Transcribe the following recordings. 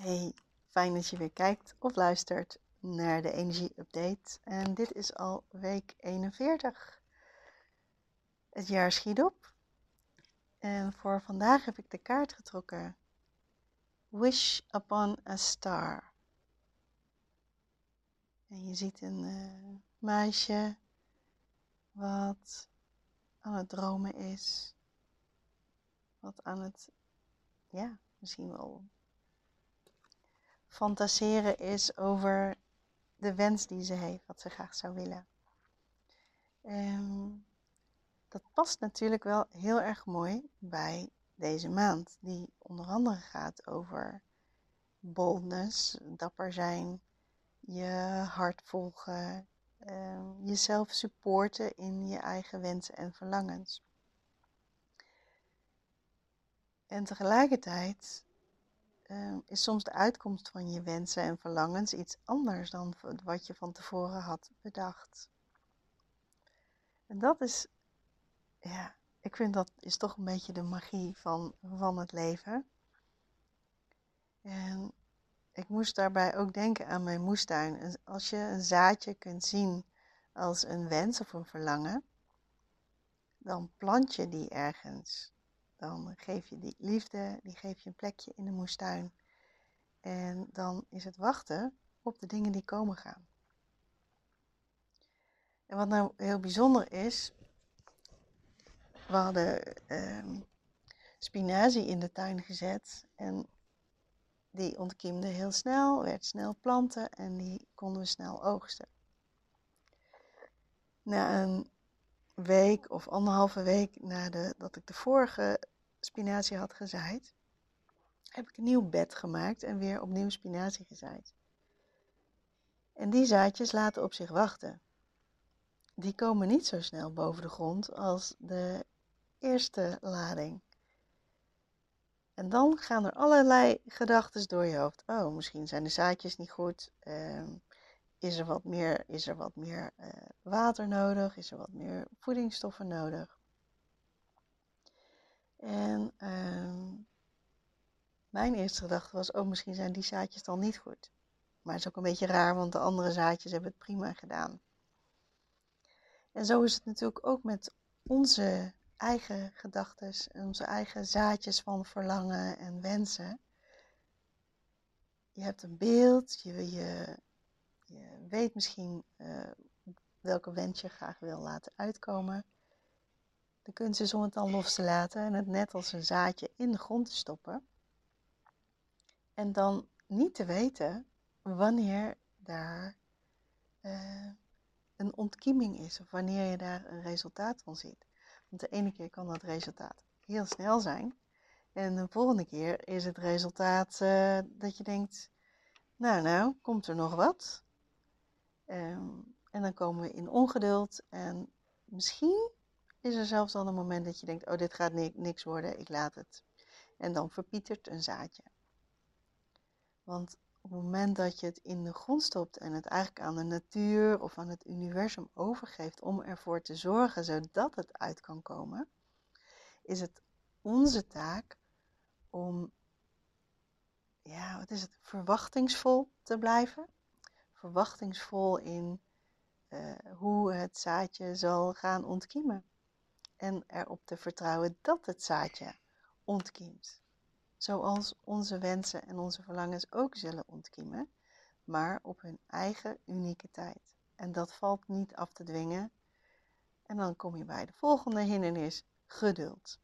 Hey, fijn dat je weer kijkt of luistert naar de Energie Update. En dit is al week 41. Het jaar schiet op. En voor vandaag heb ik de kaart getrokken. Wish upon a star. En je ziet een uh, meisje wat aan het dromen is. Wat aan het, ja, misschien wel fantaseren is over de wens die ze heeft, wat ze graag zou willen. Um, dat past natuurlijk wel heel erg mooi bij deze maand, die onder andere gaat over boldness, dapper zijn, je hart volgen, um, jezelf supporten in je eigen wensen en verlangens. En tegelijkertijd Ehm, is soms de uitkomst van je wensen en verlangens iets anders dan wat je van tevoren had bedacht. En dat is, ja, ik vind dat is toch een beetje de magie van, van het leven. En ik moest daarbij ook denken aan mijn moestuin. Als je een zaadje kunt zien als een wens of een verlangen, dan plant je die ergens. Dan geef je die liefde, die geef je een plekje in de moestuin. En dan is het wachten op de dingen die komen gaan. En wat nou heel bijzonder is, we hadden ehm, spinazie in de tuin gezet en die ontkiemde heel snel, werd snel planten en die konden we snel oogsten. Na een week of anderhalve week nadat ik de vorige spinazie had gezaaid, heb ik een nieuw bed gemaakt en weer opnieuw spinazie gezaaid. En die zaadjes laten op zich wachten. Die komen niet zo snel boven de grond als de eerste lading. En dan gaan er allerlei gedachten door je hoofd. Oh, misschien zijn de zaadjes niet goed. Uh, is er wat meer, is er wat meer uh, water nodig? Is er wat meer voedingsstoffen nodig? En uh, mijn eerste gedachte was, oh misschien zijn die zaadjes dan niet goed. Maar het is ook een beetje raar, want de andere zaadjes hebben het prima gedaan. En zo is het natuurlijk ook met onze eigen gedachten, onze eigen zaadjes van verlangen en wensen. Je hebt een beeld, je, je, je weet misschien uh, welke wens je graag wil laten uitkomen. De kunst is om het dan los te laten en het net als een zaadje in de grond te stoppen. En dan niet te weten wanneer daar uh, een ontkieming is of wanneer je daar een resultaat van ziet. Want de ene keer kan dat resultaat heel snel zijn. En de volgende keer is het resultaat uh, dat je denkt, nou nou, komt er nog wat? Um, en dan komen we in ongeduld en misschien is er zelfs dan een moment dat je denkt, oh dit gaat niks worden, ik laat het. En dan verpietert een zaadje. Want op het moment dat je het in de grond stopt en het eigenlijk aan de natuur of aan het universum overgeeft om ervoor te zorgen zodat het uit kan komen, is het onze taak om, ja, wat is het, verwachtingsvol te blijven. Verwachtingsvol in uh, hoe het zaadje zal gaan ontkiemen. En erop te vertrouwen dat het zaadje ontkiemt zoals onze wensen en onze verlangens ook zullen ontkiemen, maar op hun eigen unieke tijd. En dat valt niet af te dwingen. En dan kom je bij de volgende hindernis, geduld.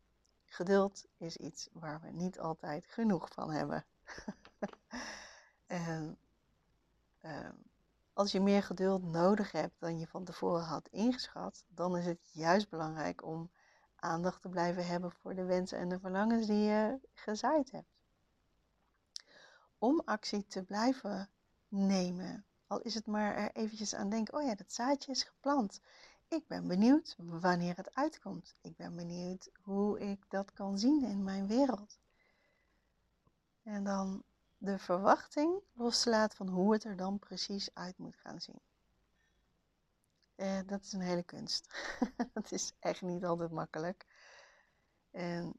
Geduld is iets waar we niet altijd genoeg van hebben. en uh, als je meer geduld nodig hebt dan je van tevoren had ingeschat, dan is het juist belangrijk om aandacht te blijven hebben voor de wensen en de verlangens die je gezaaid hebt. Om actie te blijven nemen. Al is het maar er eventjes aan denken, oh ja, dat zaadje is geplant. Ik ben benieuwd wanneer het uitkomt. Ik ben benieuwd hoe ik dat kan zien in mijn wereld. En dan de verwachting loslaten van hoe het er dan precies uit moet gaan zien. Eh, dat is een hele kunst. dat is echt niet altijd makkelijk. En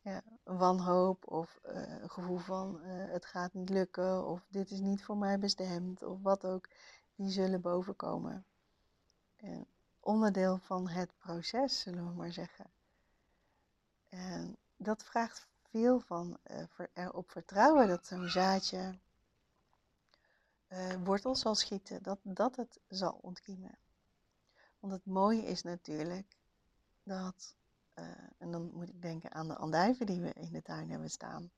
ja, wanhoop of uh, een gevoel van uh, het gaat niet lukken of dit is niet voor mij bestemd of wat ook, die zullen bovenkomen. En onderdeel van het proces, zullen we maar zeggen. En dat vraagt veel van uh, erop vertrouwen dat zo'n zaadje wortels zal schieten, dat, dat het zal ontkiemen. Want het mooie is natuurlijk dat en dan moet ik denken aan de andijven die we in de tuin hebben staan.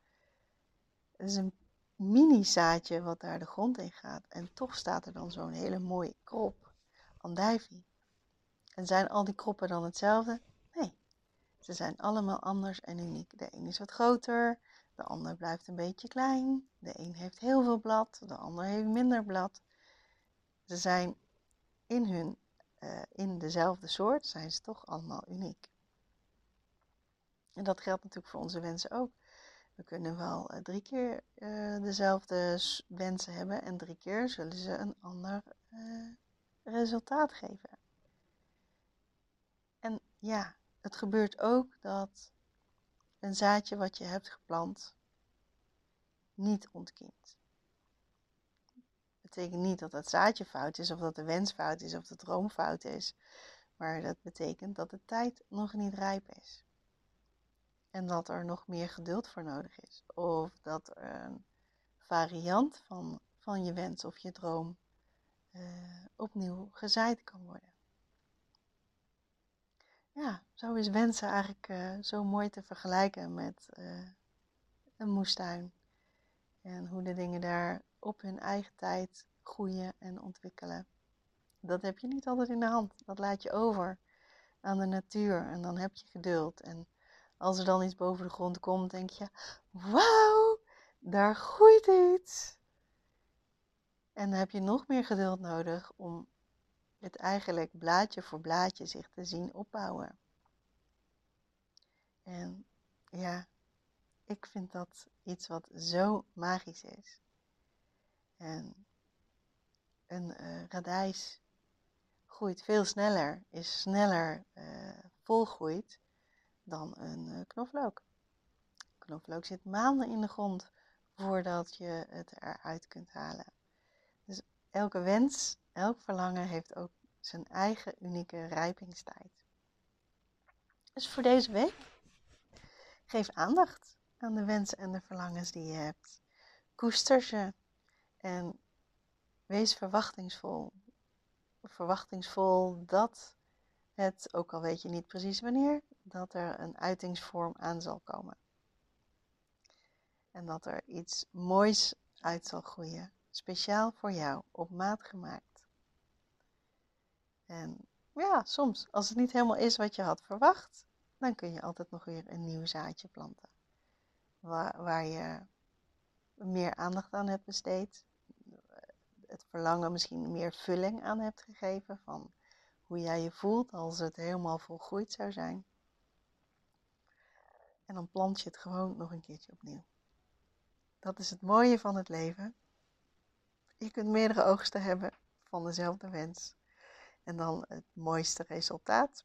Het is een mini zaadje wat daar de grond in gaat. En toch staat er dan zo'n hele mooie krop andijvie. En zijn al die kroppen dan hetzelfde? Ze zijn allemaal anders en uniek. De een is wat groter, de ander blijft een beetje klein. De een heeft heel veel blad, de ander heeft minder blad. Ze zijn in hun, uh, in dezelfde soort, zijn ze toch allemaal uniek. En dat geldt natuurlijk voor onze wensen ook. We kunnen wel uh, drie keer uh, dezelfde wensen hebben en drie keer zullen ze een ander resultaat geven. En ja, het gebeurt ook dat een zaadje wat je hebt geplant niet ontkiemt. Dat betekent niet dat het zaadje fout is, of dat de wens fout is, of de droom fout is. Maar dat betekent dat de tijd nog niet rijp is. En dat er nog meer geduld voor nodig is. Of dat er een variant van, van je wens of je droom uh, opnieuw gezaaid kan worden. Ja, zo is wensen eigenlijk uh, zo mooi te vergelijken met uh, een moestuin. En hoe de dingen daar op hun eigen tijd groeien en ontwikkelen. Dat heb je niet altijd in de hand. Dat laat je over aan de natuur. En dan heb je geduld. En als er dan iets boven de grond komt, denk je: Wauw, daar groeit iets. En dan heb je nog meer geduld nodig om het eigenlijk blaadje voor blaadje zich te zien opbouwen. En ja, ik vind dat iets wat zo magisch is. En een uh, radijs groeit veel sneller, is sneller uh, volgroeid dan een uh, knoflook. Knoflook zit maanden in de grond voordat je het eruit kunt halen. Dus elke wens, elk verlangen heeft ook zijn eigen unieke rijpingstijd. Dus voor deze week, geef aandacht aan de wensen en de verlangens die je hebt. Koester ze en wees verwachtingsvol. Verwachtingsvol dat het, ook al weet je niet precies wanneer, dat er een uitingsvorm aan zal komen. En dat er iets moois uit zal groeien, speciaal voor jou, op maat gemaakt. En ja, soms, als het niet helemaal is wat je had verwacht, dan kun je altijd nog weer een nieuw zaadje planten. Waar, waar je meer aandacht aan hebt besteed, het verlangen misschien meer vulling aan hebt gegeven van hoe jij je voelt als het helemaal volgroeid zou zijn. En dan plant je het gewoon nog een keertje opnieuw. Dat is het mooie van het leven. Je kunt meerdere oogsten hebben van dezelfde wens. En dan het mooiste resultaat.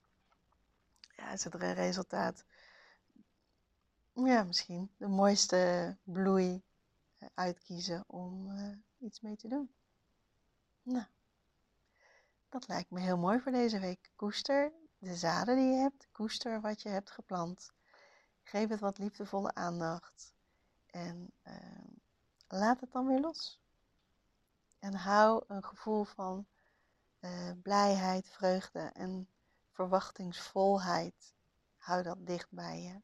Ja, is het een resultaat? Ja, misschien de mooiste bloei eh, uitkiezen om uh, iets mee te doen. Nou, dat lijkt me heel mooi voor deze week. Koester de zaden die je hebt, koester wat je hebt geplant. Geef het wat liefdevolle aandacht en uh, laat het dan weer los. En hou een gevoel van uh, blijheid, vreugde en verwachtingsvolheid. Hou dat dicht bij je.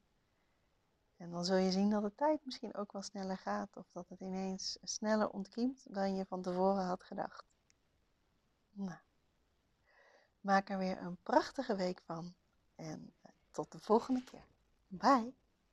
En dan zul je zien dat de tijd misschien ook wel sneller gaat. Of dat het ineens sneller ontkiemt dan je van tevoren had gedacht. Nou, maak er weer een prachtige week van. En tot de volgende keer. Bye.